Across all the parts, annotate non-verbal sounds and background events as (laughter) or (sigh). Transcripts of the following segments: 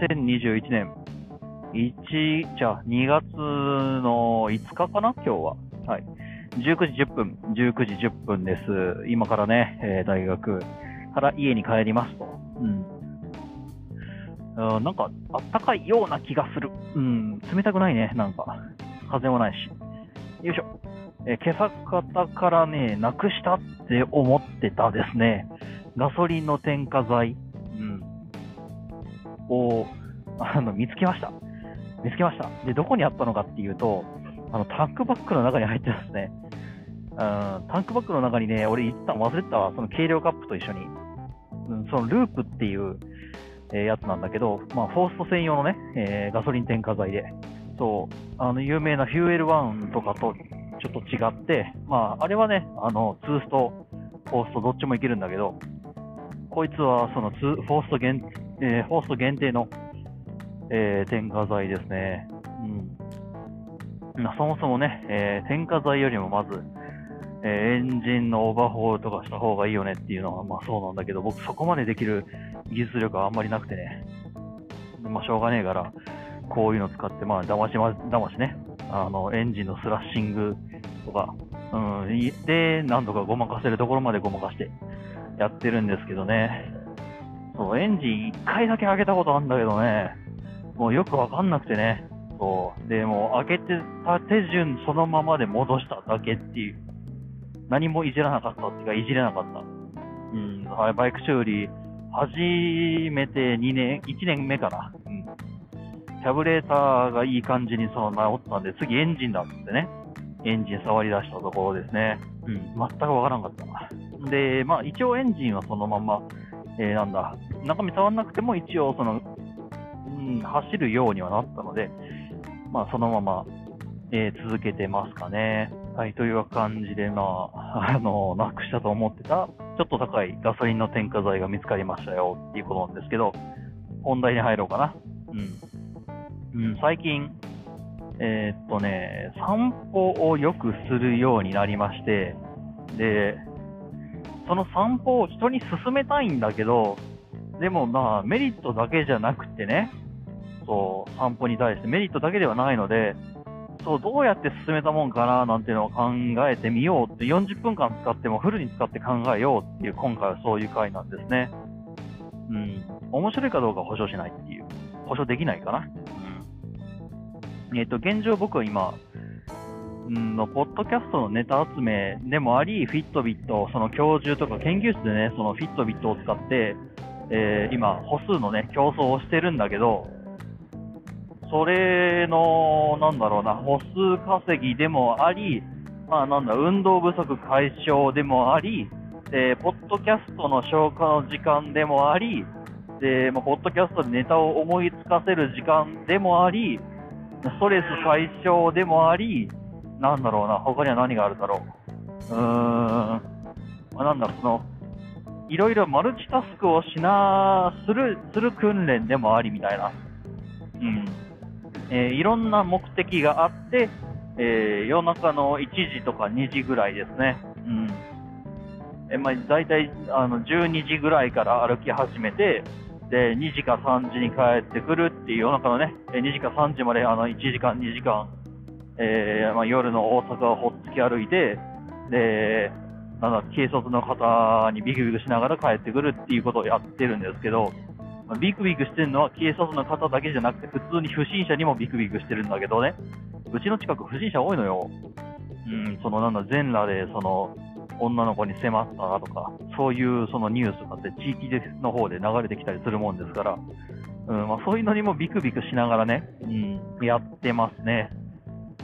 2021年1、じゃあ2月の5日かな今日は。はい。19時10分、19時10分です。今からね、えー、大学から家に帰りますと。うん。なんか、あったかいような気がする。うん、冷たくないね、なんか。風もないし。よいしょ。えー、今朝方からね、なくしたって思ってたですね。ガソリンの添加剤。を、あの、見つけました。見つけました。で、どこにあったのかっていうと、あの、タンクバッグの中に入ってますね。うん、タンクバッグの中にね、俺一旦忘れてたわ。その軽量カップと一緒に。うん、そのループっていう、えー、やつなんだけど、まあ、フォースト専用のね、えー、ガソリン添加剤で。そう、あの、有名なフューエル1とかとちょっと違って、まあ、あれはね、あの、ツースト、フォーストどっちもいけるんだけど、こいつはそのツーフォースト限、えー、フォースト限定の、えー、添加剤ですね。うん。そもそもね、えー、添加剤よりもまず、えエンジンのオーバーホールとかした方がいいよねっていうのは、まあそうなんだけど、僕そこまでできる技術力はあんまりなくてね。まあしょうがねえから、こういうの使って、まあ騙しま、騙しね、あの、エンジンのフラッシングとか、うん、で、なんとかごまかせるところまでごまかしてやってるんですけどね。そう、エンジン1回だけ開けたことあるんだけどね、もうよくわかんなくてね。そう。で、もう開けてた手順そのままで戻しただけっていう。何もいじらなかったっていうか、いじれなかった。うん、はいバイク修理、始めて2年、1年目かな。うん。キャブレーターがいい感じにその直ったんで、次エンジンだってね。エンジン触り出したところですね。うん、全くわからんかったな。で、まあ一応エンジンはそのまま、えー、なんだ、中身触んなくても一応その、うん、走るようにはなったので、まあそのまま、えー、続けてますかね。はい、という感じで、まあ、(laughs) あの、なくしたと思ってた、ちょっと高いガソリンの添加剤が見つかりましたよっていうことなんですけど、本題に入ろうかな。うん。うん、最近、えー、っとね、散歩をよくするようになりまして、で、その散歩を人に勧めたいんだけど、でもまあ、メリットだけじゃなくてね、そう、散歩に対してメリットだけではないので、そう、どうやって進めたもんかななんていうのを考えてみようって、40分間使ってもフルに使って考えようっていう、今回はそういう回なんですね。うん。面白いかどうか保証しないっていう。保証できないかな。うん。えっ、と、現状僕は今、んの、ポッドキャストのネタ集めでもあり、フィットビット、その教授とか研究室でね、そのフィットビットを使って、えー、今、歩数のね、競争をしてるんだけど、それの、なんだろうな、歩数稼ぎでもあり、まあなんだ、運動不足解消でもあり、で、ポッドキャストの消化の時間でもあり、で、まあ、ポッドキャストでネタを思いつかせる時間でもあり、ストレス解消でもあり、なんだろうな、他には何があるだろう。うーん、まあ、なんだろ、その、いろいろマルチタスクをしな、する、する訓練でもありみたいな。うん。えー、いろんな目的があって、えー、夜中の1時とか2時ぐらいですね。うん。えー、まあ、大体、あの、12時ぐらいから歩き始めて、で、2時か3時に帰ってくるっていう夜中のね、2時か3時まで、あの、1時間、2時間、えー、まあ、夜の大阪をほっつき歩いて、で、なん、軽率の方にビクビクしながら帰ってくるっていうことをやってるんですけど、ビクビクしてるのは警察の方だけじゃなくて、普通に不審者にもビクビクしてるんだけどね、うちの近く不審者多いのよ。うん、そのなんだ、全裸で、その、女の子に迫ったとか、そういうそのニュースがって地域の方で流れてきたりするもんですから、うんまあ、そういうのにもビクビクしながらね、うん、やってますね。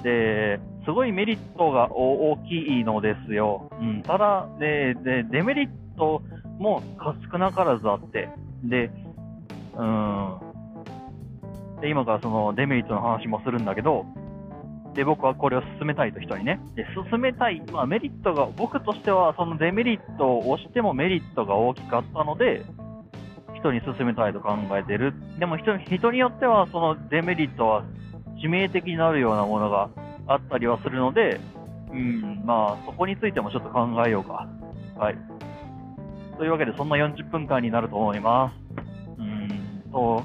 で、すごいメリットが大きいのですよ。うん、ただで、デメリットも少なからずあって、で、うん。で、今からそのデメリットの話もするんだけど、で、僕はこれを進めたいと人にね。で、進めたい、まあメリットが、僕としてはそのデメリットを押してもメリットが大きかったので、人に進めたいと考えてる。でも人人によってはそのデメリットは致命的になるようなものがあったりはするので、うん、まあそこについてもちょっと考えようか。はい。というわけでそんな40分間になると思います。と、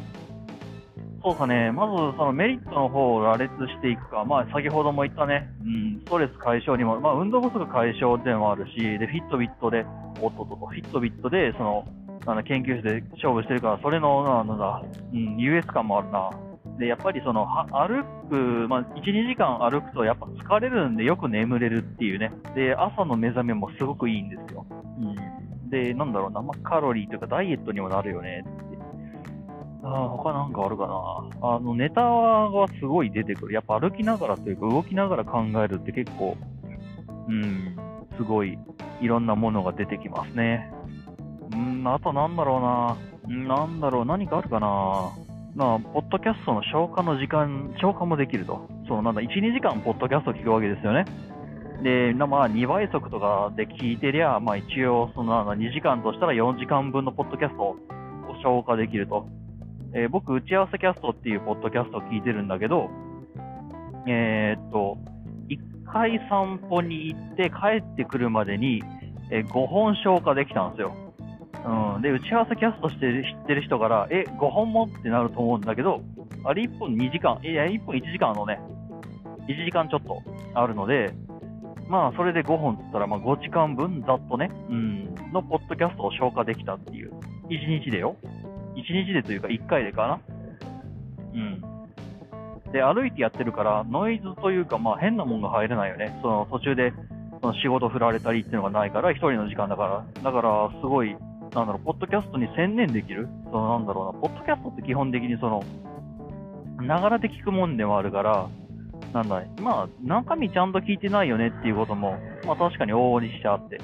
そうかね、まずそのメリットの方を羅列していくか、まあ、先ほども言ったね、うん、ストレス解消にも、まあ、運動不足解消でもあるし、で、フィットビットで、おっとっとと、フィットビットで、その、あの研究室で勝負してるから、それの、なんだ、うん、優越感もあるな。で、やっぱりその、歩く、まあ、1、2時間歩くとやっぱ疲れるんでよく眠れるっていうね。で、朝の目覚めもすごくいいんですよ。うん。で、なんだろうな、まあ、カロリーというかダイエットにもなるよねって。ああ、他なんかあるかな。あの、ネタはすごい出てくる。やっぱ歩きながらというか動きながら考えるって結構、うん、すごいいろんなものが出てきますね。うん、あとなんだろうな。なんだろう、何かあるかな。まあ、ポッドキャストの消化の時間、消化もできると。そのなんだ、1、2時間ポッドキャスト聞くわけですよね。で、まあ、2倍速とかで聞いてりゃ、まあ一応、その2時間としたら4時間分のポッドキャストを消化できると。えー、僕、打ち合わせキャストっていうポッドキャストを聞いてるんだけど、えー、っと、1回散歩に行って帰ってくるまでに、えー、5本消化できたんですよ。うん、で、打ち合わせキャストして知ってる人から、え、5本もってなると思うんだけど、あれ1本2時間、いや、1本1時間のね、1時間ちょっとあるので、まあ、それで5本って言ったら、まあ、5時間分、ざっとね、うん、のポッドキャストを消化できたっていう、1日でよ。1日でというか、1回でかな。うん。で、歩いてやってるから、ノイズというか、まあ、変なもんが入れないよね。その途中で、その仕事振られたりっていうのがないから、1人の時間だから。だから、すごい、なんだろう、ポッドキャストに専念できる？そのなんだろうな、ポッドキャストって基本的にその、ながらで聞くもんでもあるから、なんだ、まあ、中身ちゃんと聞いてないよねっていうことも、まあ確かに往々にしてあって。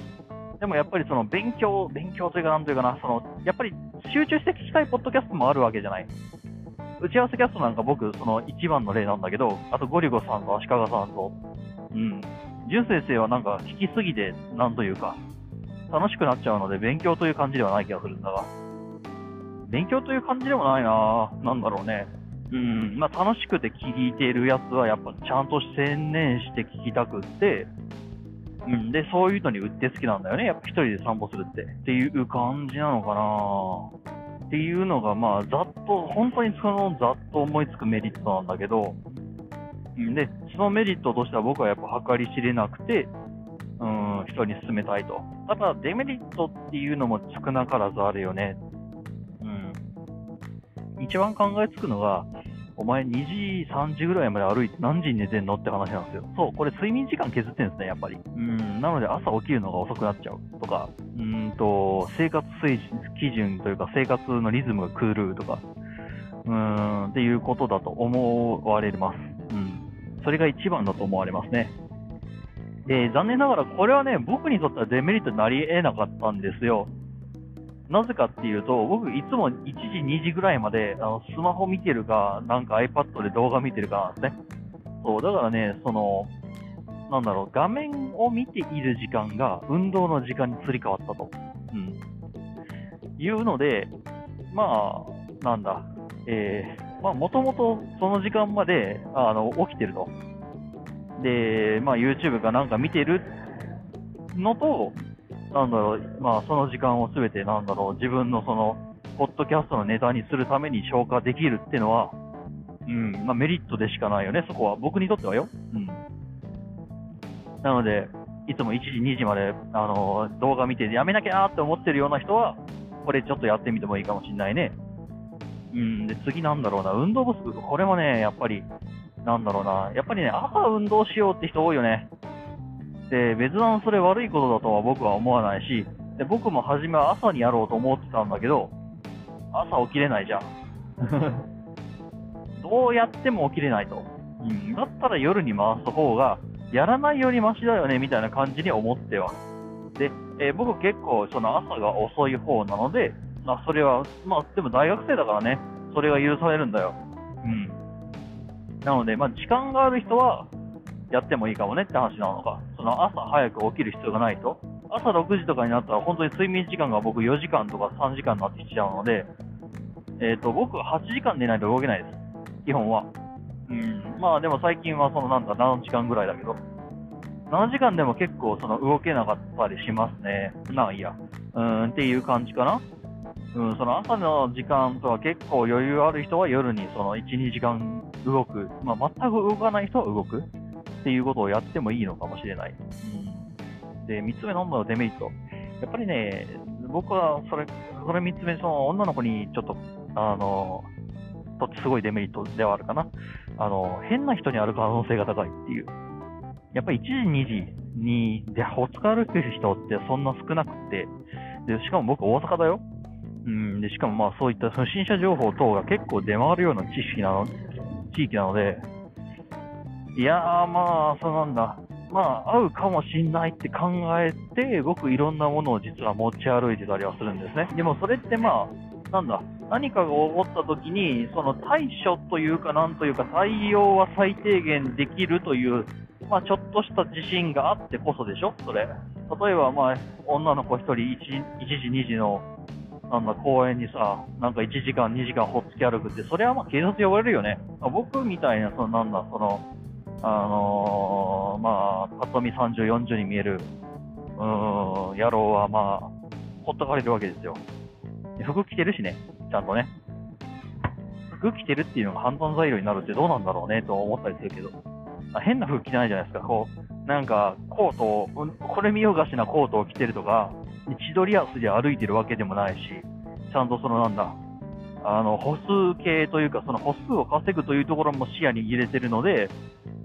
でもやっぱりその勉強、勉強というかなんというかな、その、やっぱり集中して聞きたいポッドキャストもあるわけじゃない。打ち合わせキャストなんか僕、その一番の例なんだけど、あとゴリゴさんと足利さんと、うん。淳先生はなんか聞きすぎて、なんというか、楽しくなっちゃうので、勉強という感じではない気がするんだが。勉強という感じでもないななんだろうね。うん、まあ楽しくて聞いてるやつはやっぱちゃんと専念して聞きたくって、うん、で、そういうのに売って好きなんだよね。やっぱ一人で散歩するって。っていう感じなのかなっていうのが、まあ、ざっと、本当にそのざっと思いつくメリットなんだけど、で、そのメリットとしては僕はやっぱ計り知れなくて、人に勧めたいと。ただ、デメリットっていうのも少なからずあるよね。うん。一番考えつくのが、お前2時、3時ぐらいまで歩いて何時に寝てんのって話なんですよ。そう、これ睡眠時間削ってんですね、やっぱり。うん、なので朝起きるのが遅くなっちゃうとか、うんと、生活水基準というか生活のリズムが狂うとか、うん、っていうことだと思われます。うん。それが一番だと思われますね。で、残念ながらこれはね、僕にとってはデメリットになり得なかったんですよ。なぜかっていうと、僕いつも1時、2時ぐらいまであのスマホ見てるか、なんか iPad で動画見てるかなんですね。そう、だからね、その、なんだろう、画面を見ている時間が運動の時間にすり替わったと。うん。いうので、まあ、なんだ、えー、まあ、もともとその時間まで、あの、起きてると。で、まあ、YouTube かなんか見てるのと、なんだろう、まあ、その時間をすべて、なんだろう、自分のその、ポッドキャストのネタにするために消化できるっていうのは、うん、まあ、メリットでしかないよね、そこは。僕にとってはよ。うん。なので、いつも1時、2時まで、あの、動画見てやめなきゃなって思ってるような人は、これちょっとやってみてもいいかもしんないね。うん、で、次なんだろうな、運動不足。これもね、やっぱり、なんだろうな、やっぱりね、朝運動しようって人多いよね。で、別段それ悪いことだとは僕は思わないし、で僕も初めは朝にやろうと思ってたんだけど、朝起きれないじゃん。(laughs) どうやっても起きれないと。うん、だったら夜に回す方が、やらないよりマシだよね、みたいな感じに思っては。で、えー、僕結構その朝が遅い方なので、まあそれは、まあでも大学生だからね、それが許されるんだよ。うん。なので、まあ時間がある人は、やってもいいかもねって話なのか。その朝早く起きる必要がないと。朝6時とかになったら本当に睡眠時間が僕4時間とか3時間になってきちゃうので、え、ー、と、僕は8時間寝ないと動けないです。基本は。うん。まあでも最近はそのなんだ、7時間ぐらいだけど。7時間でも結構その動けなかったりしますね。まあいいや。うんっていう感じかな。うん、その朝の時間とは結構余裕ある人は夜にその1、2時間動く、まあ、全く動かない人は動くっていうことをやってもいいのかもしれない。うん、で、3つ目ののデメリット。やっぱりね、僕はそれ、それ3つ目、その女の子にちょっと、あの、とってすごいデメリットではあるかな。あの、変な人にある可能性が高いっていう。やっぱり1時、2時に、で、ほつか歩く人ってそんな少なくて、で、しかも僕大阪だよ。うん、で、しかもまあそういった不審者情報等が結構出回るような知識なの、地域なので、いやーまあ、そうなんだ。まあ、合うかもしんないって考えて、僕いろんなものを実は持ち歩いてたりはするんですね。でもそれってまあ、なんだ、何かが起こった時に、その対処というか、なんというか、対応は最低限できるという、まあ、ちょっとした自信があってこそでしょ、それ。例えば、まあ、女の子1人 1, 1時、2時のなんだ、公園にさ、なんか1時間、2時間ほっつき歩くって、それはまあ警察呼ばれるよね。あ僕みたいな、そのなんだ、その、あのー、まあ、ぱと見30、40に見える、うん、野郎はまあ、ほっとかれるわけですよ。服着てるしね、ちゃんとね。服着てるっていうのが判断材料になるってどうなんだろうねと思ったりするけど。あ変な服着てないじゃないですか。こう、なんか、コートを、これ見よがしなコートを着てるとか、千鳥足で歩いてるわけでもないし、ちゃんとそのなんだ、あの、歩数計というか、その歩数を稼ぐというところも視野に入れてるので、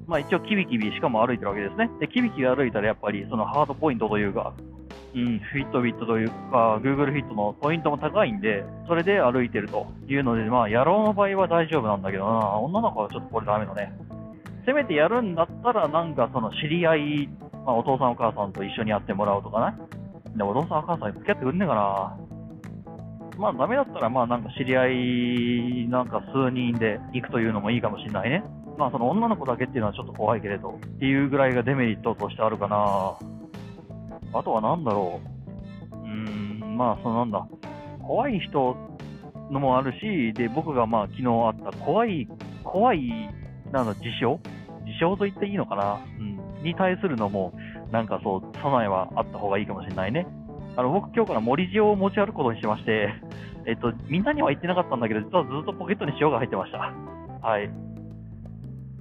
まあ一応キビキビしかも歩いてるわけですね。で、キビキビ歩いたらやっぱりそのハードポイントというか、うん、フィットビットというか、Google フィットのポイントも高いんで、それで歩いてるというので、まあ野郎の場合は大丈夫なんだけどな、女の子はちょっとこれダメだね。せめてやるんだったら、なんかその知り合い、まあ、お父さんお母さんと一緒にやってもらうとかね。でもお父さんお母さん付き合ってくんねえかな。まあダメだったら、まあなんか知り合い、なんか数人で行くというのもいいかもしれないね。まあその女の子だけっていうのはちょっと怖いけれど、っていうぐらいがデメリットとしてあるかな。あとはなんだろう。うーん、まあそのなんだ。怖い人のもあるし、で、僕がまあ昨日あった怖い、怖い、なんだ、事象？事象と言っていいのかな？うん。に対するのも、なんかそう、備えはあった方がいいかもしれないね。あの、僕今日から森塩を持ち歩くことにしまして、(laughs) えっと、みんなには言ってなかったんだけど、実はずっとポケットに塩が入ってました。はい。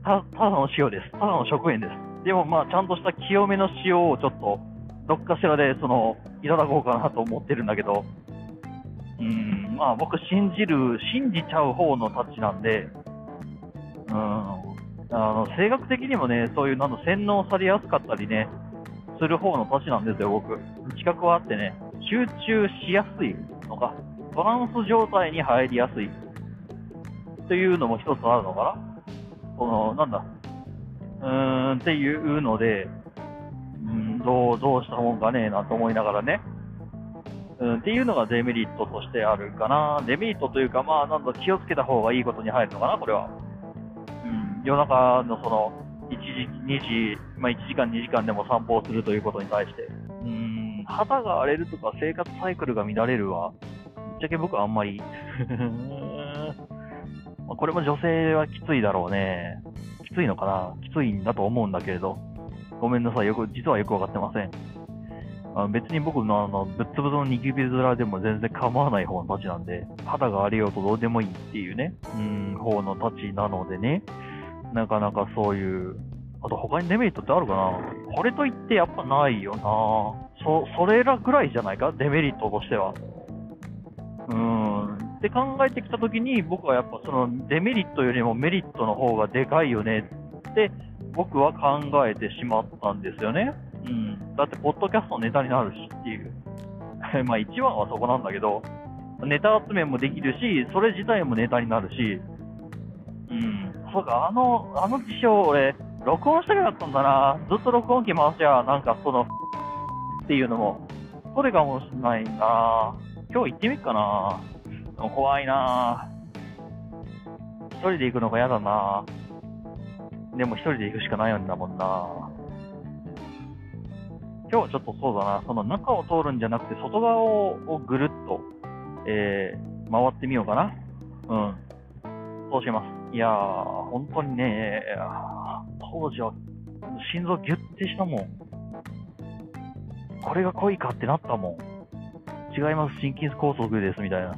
た、ただの塩です。ただの食塩です。でもまあ、ちゃんとした清めの塩をちょっと、どっかしらで、その、いただこうかなと思ってるんだけど、うん、まあ僕信じる、信じちゃう方のたちなんで、うん、あの、性格的にもね、そういう、なの、洗脳されやすかったりね、する方の年なんですよ、僕。資格はあってね、集中しやすいのか、バランス状態に入りやすいというのも一つあるのかなこの、なんだ、うーんっていうので、うん、どう、どうしたもんかねえなと思いながらね、うん、っていうのがデメリットとしてあるかな。デメリットというか、まあ、なんだ、気をつけた方がいいことに入るのかな、これは。うん、夜中のその、1時、2時、まあ、1時間、2時間でも散歩をするということに対して、うん、肌が荒れるとか生活サイクルが乱れるは、ぶっちゃけ僕はあんまり (laughs) まこれも女性はきついだろうね。きついのかなきついんだと思うんだけれど。ごめんなさい。よく、実はよくわかってません。あ別に僕のあの、ぶっつぶつのニキビ面でも全然構わない方の立ちなんで、肌が荒れようとどうでもいいっていうね、うん、方の立ちなのでね。なかなかそういう、あと他にデメリットってあるかな？これといってやっぱないよなそ、それらぐらいじゃないか？デメリットとしては。うん。って考えてきたときに、僕はやっぱそのデメリットよりもメリットの方がでかいよねって僕は考えてしまったんですよね。うん。だって、ポッドキャストネタになるしっていう。(laughs) まあ一番はそこなんだけど、ネタ集めもできるし、それ自体もネタになるし、うん。そうか、あの、あの事象俺、録音したくなったんだな。ずっと録音機回しゃ、なんかその、っていうのも、これかもしんないな。今日行ってみっかな。怖いな。一人で行くのが嫌だな。でも一人で行くしかないんだもんな。今日はちょっとそうだな、その中を通るんじゃなくて、外側をぐるっと、えー、回ってみようかな。うん。そうします。いやー、本当にね、当時は心臓ギュッてしたもん。これが恋かってなったもん。違います、心筋梗塞です、みたいな。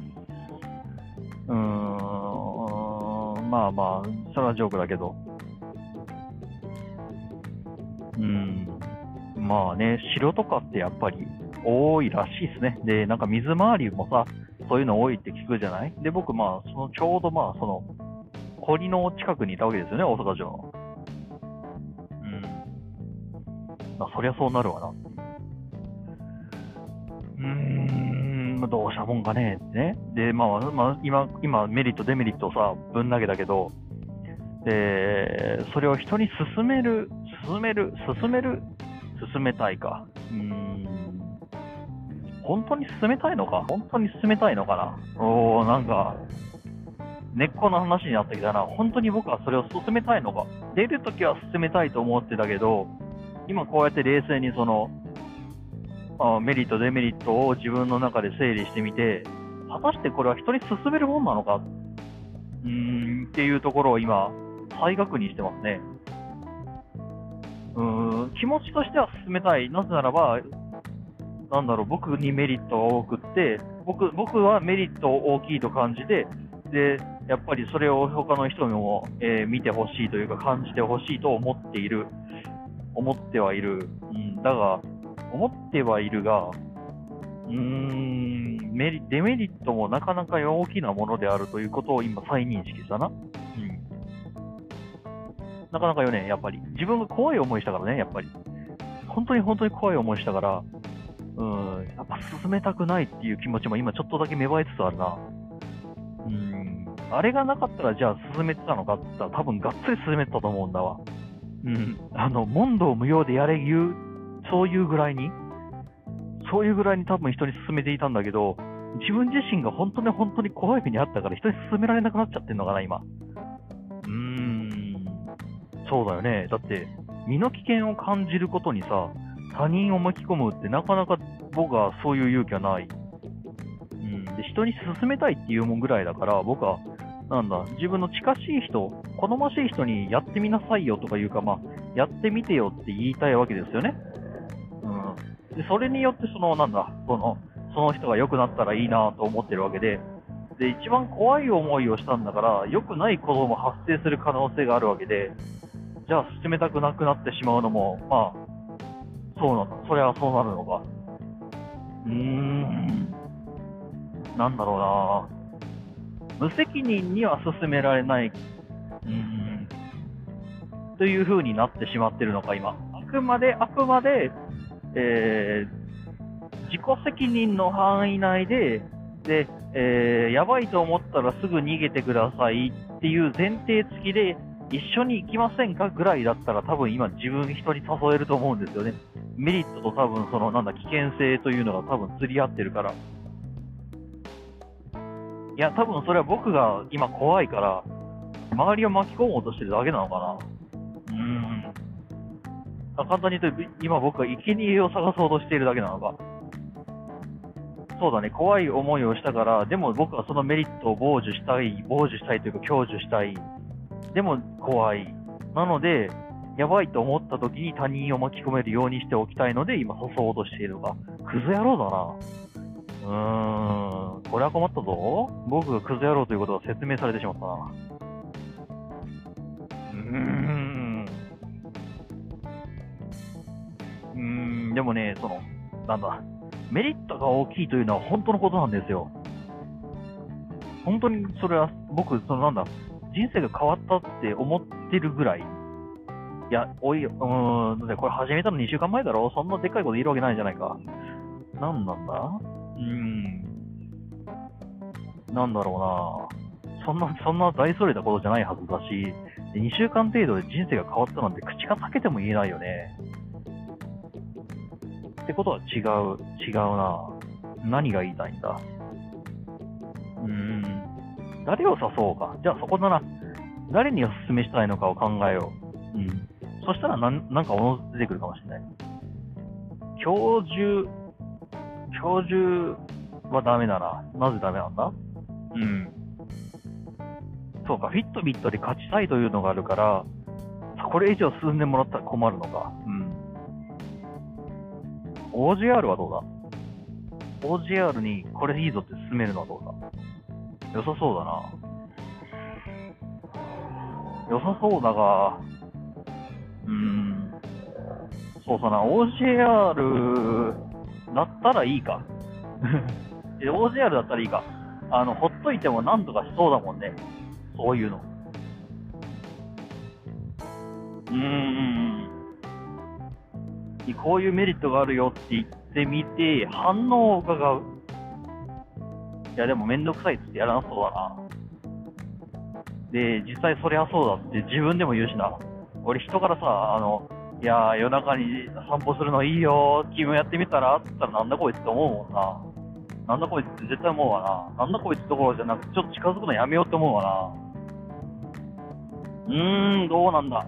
うーん、まあまあ、それはジョークだけど。うん、まあね、城とかってやっぱり多いらしいですね。で、なんか水回りもさ、そういうの多いって聞くじゃない？で、僕、まあ、そのちょうどまあ、その、堀の近くにいたわけですよね、大阪城の。うん。まあ、そりゃそうなるわな。うーん、まあどうしたもんかねってね。で、まあ、まあ、今、今、メリット、デメリットをさ、ぶん投げたけど、で、それを人に勧める、勧める、勧める、勧めたいか。うーん。本当に進めたいのか？本当に進めたいのかな？おー、なんか、根っこの話になってきたな。本当に僕はそれを進めたいのか出るときは進めたいと思ってたけど、今こうやって冷静にその、あメリット、デメリットを自分の中で整理してみて、果たしてこれは人に進めるもんなのか？うーん、っていうところを今、再確認してますね。うーん、気持ちとしては進めたい。なぜならば、なんだろう、僕にメリットが多くって、僕僕はメリット大きいと感じて、で、やっぱりそれを他の人にも、えー見てほしいというか、感じてほしいと思っている。思ってはいる。うん、だが、思ってはいるが、うーん、メリデメリットもなかなか大きなものであるということを今再認識したな。うん。なかなかよね、やっぱり。自分が怖い思いしたからね、やっぱり。本当に本当に怖い思いしたから、うん、やっぱ進めたくないっていう気持ちも今ちょっとだけ芽生えつつあるな。うん、あれがなかったらじゃあ進めてたのかって言ったら多分がっつり進めてたと思うんだわ。うん、あの、問答無用でやれ言う、そういうぐらいに、そういうぐらいに多分人に勧めていたんだけど、自分自身が本当に本当に怖い目にあったから人に勧められなくなっちゃってんのかな、今。うーん、そうだよね。だって、身の危険を感じることにさ、他人を巻き込むってなかなか僕はそういう勇気はない。うん、で人に勧めたいっていうもんぐらいだから、僕は、なんだ、自分の近しい人、好ましい人にやってみなさいよとかいうか、まあ、やってみてよって言いたいわけですよね。うん。で、それによって、その、なんだ、その、その人が良くなったらいいなと思ってるわけで、で、一番怖い思いをしたんだから、良くないことも発生する可能性があるわけで、じゃあ進めたくなくなってしまうのも、まあ、そうなんだ。それはそうなるのか。うーん。なんだろうな無責任には進められない。う。という風になってしまってるのか、今。あくまで、あくまで、えー、自己責任の範囲内で、で、えー、やばいと思ったらすぐ逃げてくださいっていう前提付きで、一緒に行きませんか？ぐらいだったら多分今自分人に誘えると思うんですよね。メリットと多分そのなんだ危険性というのが多分釣り合ってるから。いや、多分それは僕が今怖いから、周りを巻き込もうとしてるだけなのかな。うん。簡単に言うと、今僕は生贄を探そうとしているだけなのか。そうだね、怖い思いをしたから、でも僕はそのメリットを傍受したい、傍受したいというか享受したい。でも怖い。なので、やばいと思った時に他人を巻き込めるようにしておきたいので、今誘おうとしているが、クズ野郎だな。うーん、これは困ったぞ。僕がクズ野郎ということが説明されてしまったな。うーん。うーん、でもね、その、なんだ、メリットが大きいというのは本当のことなんですよ。本当にそれは、僕、そのなんだ、人生が変わったって思ってるぐらい。いや、おい、うーん、だってこれ始めたの2週間前だろそんなでっかいこと言えるわけないじゃないか。なんなんだ？うん。なんだろうなそんな、そんな大それたことじゃないはずだし、2週間程度で人生が変わったなんて口が裂けても言えないよね。ってことは違う、違うな何が言いたいんだうーん。誰を誘おうか。じゃあそこだな。誰にお勧めしたいのかを考えよう。うん。そしたらなん、なんかおのず出てくるかもしれない。教授、教授はダメだな。なぜダメなんだ？うん。そうか、フィットビットで勝ちたいというのがあるから、これ以上進んでもらったら困るのか。うん。OGR はどうだ？OGR にこれいいぞって勧めるのはどうだ？良さそうだな。良さそうだが、うーん、そうさな、OGR だったらいいか。(laughs) OGR だったらいいか。あの、ほっといてもなんとかしそうだもんね。そういうの。うーん。こういうメリットがあるよって言ってみて、反応を伺う。いや、でもめんどくさいっつってやらなそうだな。で、実際そりゃそうだって自分でも言うしな。俺人からさ、あの、いやー夜中に散歩するのいいよ君もやってみたらって言ったらなんだこいつって思うもんな。なんだこいつって絶対思うわな。なんだこいつどころじゃなくて、ちょっと近づくのやめようって思うわな。うーん、どうなんだ。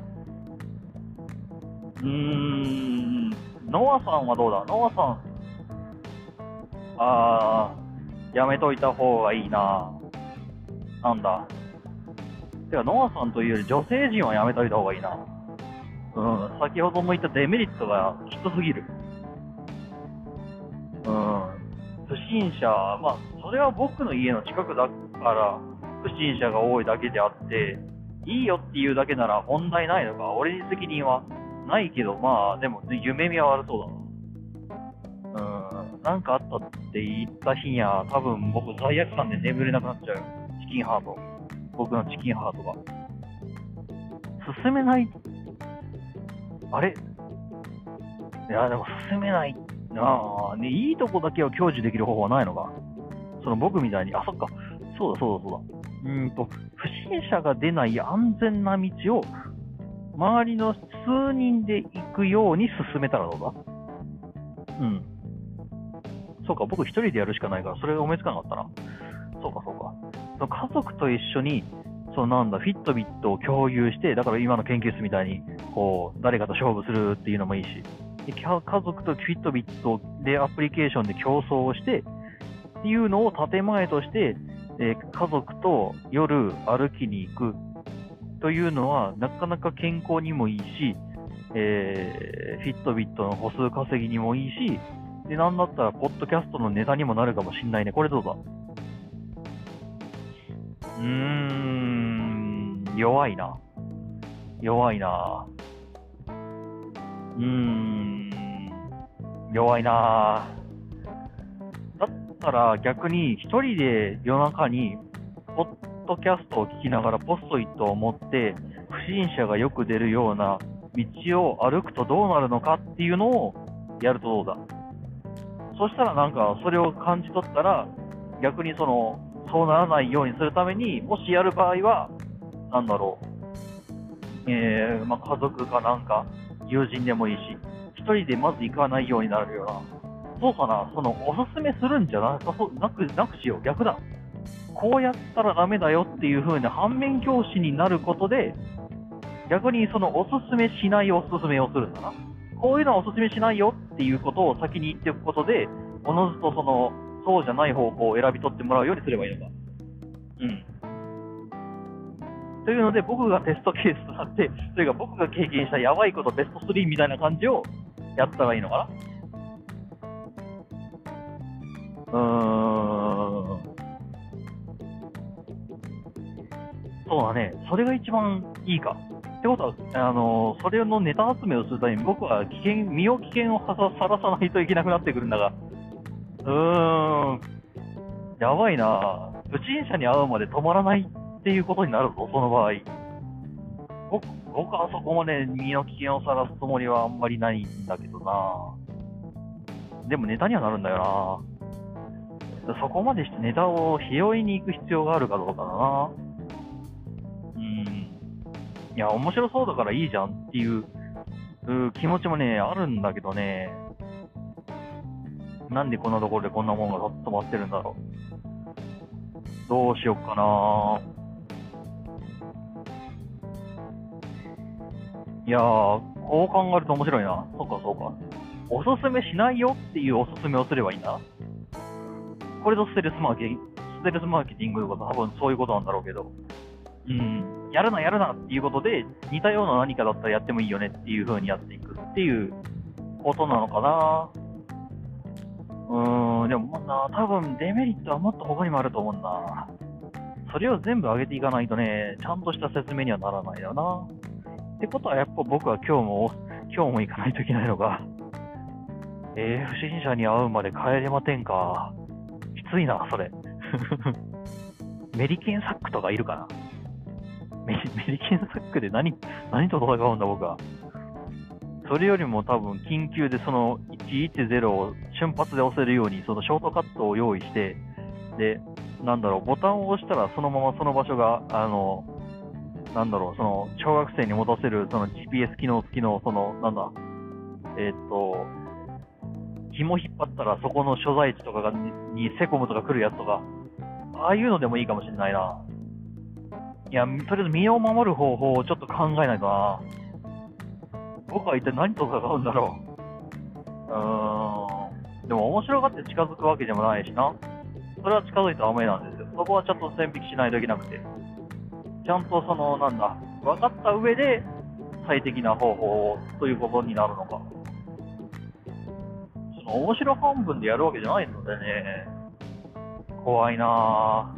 うーん、ノアさんはどうだ？ノアさん、あー、やめといた方がいいな。なんだ。てか、ノアさんというより女性陣はやめといた方がいいな。うん、先ほども言ったデメリットがきつすぎる。うん、不審者、まあ、それは僕の家の近くだから、不審者が多いだけであって、いいよっていうだけなら問題ないのか、俺に責任はないけど、まあ、でも、夢見は悪そうだな。うん、なんかあったって言った日には、多分僕罪悪感で眠れなくなっちゃうよ。チキンハート。僕のチキンハートが。進めないあれ？いや、でも進めないなあ、ね、いいとこだけを享受できる方法はないのか。その僕みたいに、あ、そっか、そうだそうだそうだ。うんと、不審者が出ない安全な道を、周りの数人で行くように進めたらどうだ？うん。そうか、僕一人でやるしかないから、それが思いつかなかったな。そうか、そうか。家族と一緒に、そうなんだ、フィットビットを共有して、だから今の研究室みたいに、こう、誰かと勝負するっていうのもいいし、家族とフィットビットでアプリケーションで競争をして、っていうのを建前として、えー、家族と夜歩きに行くというのは、なかなか健康にもいいし、えー、フィットビットの歩数稼ぎにもいいし、で、なんだったら、ポッドキャストのネタにもなるかもしんないね。これどうだうーん、弱いな。弱いな。うーん、弱いな。だったら逆に一人で夜中に、ポッドキャストを聞きながらポストイットを持って、不審者がよく出るような道を歩くとどうなるのかっていうのをやるとどうだ。そしたらなんかそれを感じ取ったら、逆にそのそうならないようにするために、もしやる場合は、なんだろう、えー、まあ、家族かなんか、友人でもいいし、一人でまず行かないようになるような、そうかな、そのおすすめするんじゃなさそうなくなくしよう、逆だ。こうやったらダメだよっていう風な反面教師になることで、逆にそのおすすめしないおすすめをするんだな。こういうのはおすすめしないよっていうことを先に言っておくことで、おのずとそのそうじゃない方向を選び取ってもらうようにすればいいのか。うん。というので、僕がテストケースとなって、というか僕が経験したやばいことベスト3みたいな感じをやったらいいのかなうーん。そうだね。それが一番いいか。ってことは、あのそれのネタ集めをするために僕は危険、身を危険をさらさないといけなくなってくるんだが、うーん、やばいな不審者に会うまで止まらないっていうことになるぞ、その場合。僕僕はそこまで身の危険をさらすつもりはあんまりないんだけどなでもネタにはなるんだよなそこまでしてネタを拾いに行く必要があるかどうかだなうん。いや、面白そうだからいいじゃんっていう気持ちもね、あるんだけどね、なんでこんなところでこんなもんが止まってるんだろう。どうしよっかな。いやー、こう考えると面白いな。そっかそっか。おすすめしないよっていうおすすめをすればいいんだ。これとステルスマーケティング、ステルスマーケティングとか多分そういうことなんだろうけど。うん。やるなやるなっていうことで、似たような何かだったらやってもいいよねっていう風にやっていくっていうことなのかな。ううーん、でもな、多分デメリットはもっと他にもあると思うんだ。それを全部上げていかないとね、ちゃんとした説明にはならないよな。ってことはやっぱ僕は今日も、今日も行かないといけないのが、えー、不審者に会うまで帰れませんか。きついな、それ。(laughs) メリケンサックとかいるかなメメリケンサックで何、何と戦うんだ、僕は。それよりも多分、緊急でその110を瞬発で押せるように、そのショートカットを用意して、で、なんだろう、ボタンを押したらそのままその場所が、あの、なんだろう、その、小学生に戻せる、その GPS 機能付きの、その、なんだ、えーっと、紐引っ張ったらそこの所在地とかがににセコムとか来るやつとか、ああいうのでもいいかもしれないな。いや、とりあえず身を守る方法をちょっと考えないとな。僕は一体何と戦うんだろう。うーん。でも面白がって近づくわけでもないしな。それは近づいたらダメなんですよ。そこはちゃんと線引きしないといけなくて。ちゃんとその、なんだ、分かった上で最適な方法ということになるのか。その面白半分でやるわけじゃないのでね。怖いな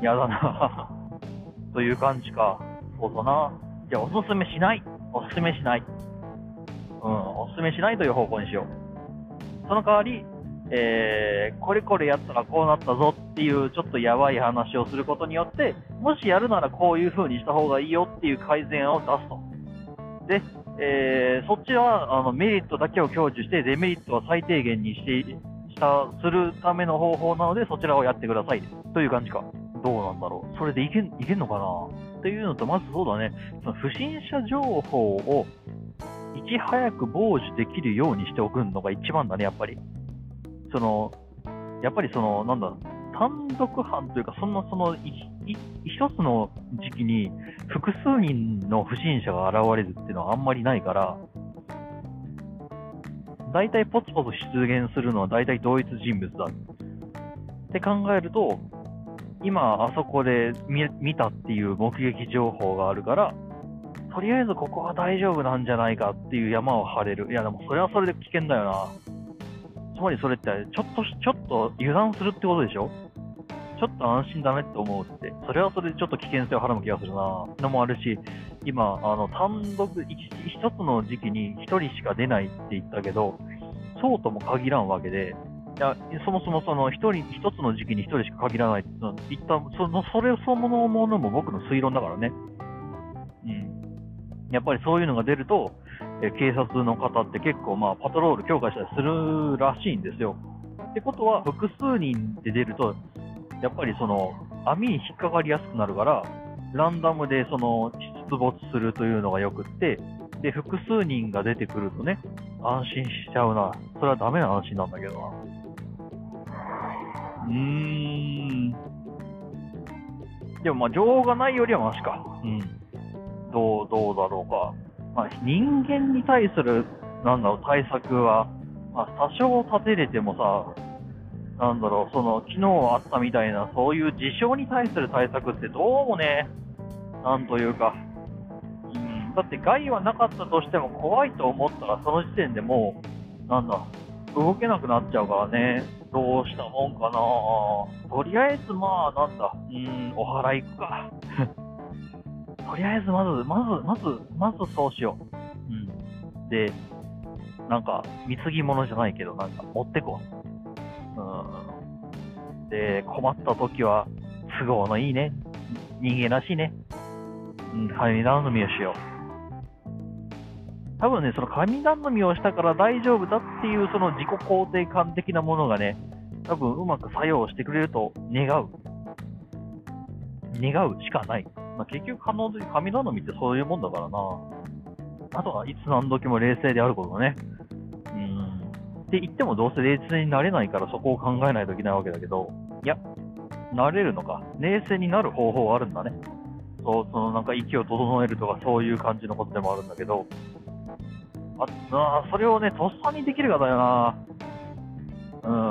ぁ。やだなぁ。(laughs) という感じか。そうだな。じゃあ、おすすめしない。おすすめしない。うん、おすすめしないという方向にしよう。その代わり、えー、これこれやったらこうなったぞっていうちょっとやばい話をすることによって、もしやるならこういう風にした方がいいよっていう改善を出すと。で、えーそっちはあのメリットだけを享受して、デメリットは最低限にしてしたするための方法なので、そちらをやってください。という感じか。どうなんだろう。それでいけんいけんのかなっていうのと、まずそうだね、その不審者情報をいち早く傍受できるようにしておくのが一番だね、やっぱり。その、やっぱりその、なんだ、単独犯というか、そんな、その、いい一つの時期に複数人の不審者が現れるっていうのはあんまりないから、大体ポツポツ出現するのは大体同一人物だって考えると、今あそこで見見たっていう目撃情報があるから、とりあえずここは大丈夫なんじゃないかっていう山を張れる。いやでもそれはそれで危険だよな。つまりそれって、ちょっと、ちょっと油断するってことでしょ？ちょっと安心だねって思うって、それはそれでちょっと危険性をはらむ気がするなのもあるし、今、あの、単独、一一つの時期に一人しか出ないって言ったけど、そうとも限らんわけで、いや、そもそもその一人、一つの時期に一人しか限らないっていうのは、一旦、その、それそのものも僕の推論だからね。うん。やっぱりそういうのが出ると、え警察の方って結構まあパトロール強化したりするらしいんですよ。ってことは複数人で出ると、やっぱりその網に引っかかりやすくなるから、ランダムでその出没するというのがよくって、で、複数人が出てくるとね、安心しちゃうな。それはダメな安心なんだけどな。うーん。でもまあ情報がないよりはマシか。うん。どう、どうだろうか。まあ、人間に対する、なんだろう、対策は、まあ、多少立てれてもさ、なんだろう、その、昨日あったみたいな、そういう事象に対する対策ってどうもね、なんというか、だって害はなかったとしても怖いと思ったら、その時点でもう、なんだ、動けなくなっちゃうからね、どうしたもんかなとりあえずまあ、なんだ、うん、お祓い行くか。とりあえずまず、まず、まず、まずそうしよう。うん。で、なんか、貢ぎ物じゃないけど、なんか、持ってこう。うん。で、困った時は、都合のいいね。人間らしいね。うん、神頼みをしよう。多分ね、その神頼みをしたから大丈夫だっていう、その自己肯定感的なものがね、多分うまく作用してくれると願う。願うしかない。まあ、結局、可能神頼みってそういうもんだからな。あとはいつ何時も冷静であることだね。うん。って言ってもどうせ冷静になれないからそこを考えないといけないわけだけど、いや、なれるのか。冷静になる方法はあるんだね。そう、そのなんか息を整えるとかそういう感じのことでもあるんだけど、あ、あそれをね、とっさにできるかだよな。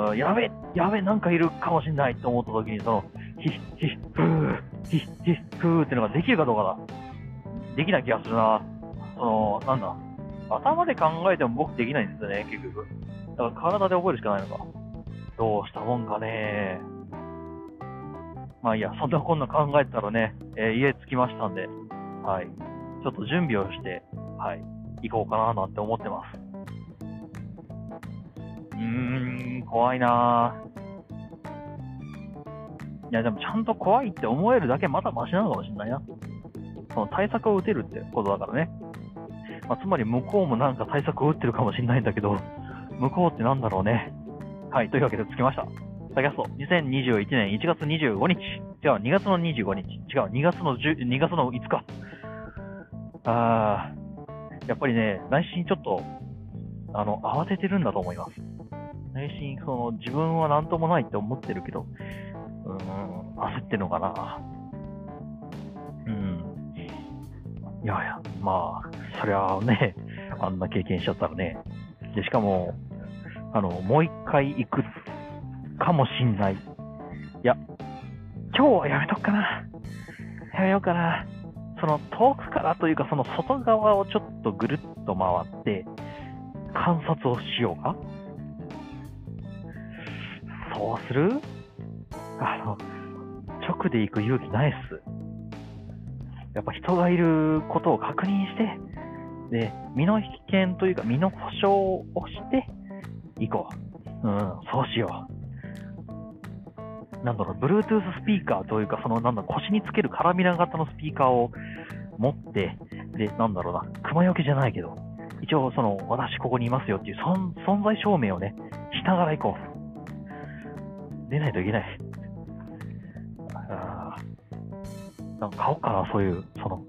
うん、やべ、やべ、なんかいるかもしんないって思った時に、その、ヒッ、ヒッ、ふー、ヒッ、ヒッ、ふーってのができるかどうかだ。できない気がするな。その、なんだ。頭で考えても僕できないんですよね、結局。だから体で覚えるしかないのか。どうしたもんかね。まあいいや、そんなこんな考えたらね、えー家着きましたんで、はい。ちょっと準備をして、はい、行こうかななんて思ってます。うーん、怖いなぁ。いや、でもちゃんと怖いって思えるだけまだマシなのかもしれないな。その対策を打てるってことだからね。まあ、つまり向こうもなんか対策を打ってるかもしれないんだけど、向こうってなんだろうね。はい、というわけで着きました。タキャスト、2021年1月25日。違う、2月の25日。違う、2月の10、2月の5日。あー、やっぱりね、内心ちょっと、あの、慌ててるんだと思います。内心、その、自分は何ともないって思ってるけど、ってるのかな。うん。いやいや、まあ、そりゃあね、あんな経験しちゃったらね。で、しかも、あの、もう一回行くかもしんない。いや、今日はやめとくかな。やめようかな。その遠くからというか、その外側をちょっとぐるっと回って、観察をしようか。そうする？あの、直で行く勇気ないっす。やっぱ人がいることを確認して、で、身の危険というか身の保証をして行こう。うん、そうしよう。なんだろう、Bluetooth スピーカーというか、その、なんだ、腰につけるカラビナ型のスピーカーを持って、で、なんだろうな、熊よけじゃないけど、一応、その、私ここにいますよっていう存在証明をね、しながら行こう。出ないといけない。なんか買おうかな、そういう、その、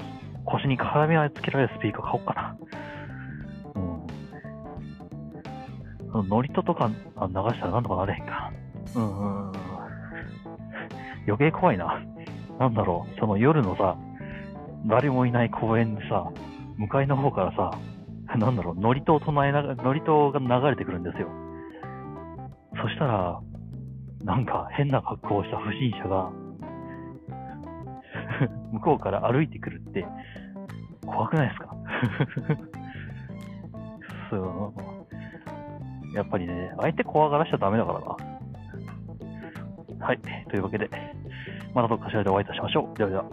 腰にカラビナでつけられるスピーカー買おうかな。うん。そのノリトとか流したらなんとかなれへんか。うんうんうん。余計怖いな。なんだろう、その夜のさ、誰もいない公園でさ、向かいの方からさ、なんだろう、ノリトを唱えながら、ノリトが流れてくるんですよ。そしたら、なんか変な格好をした不審者が、向こうから歩いてくるって、怖くないですか？(laughs) そう。やっぱりね、相手怖がらしちゃダメだからな。はい。というわけで、またどっかしらでお会いいたしましょう。ではでは。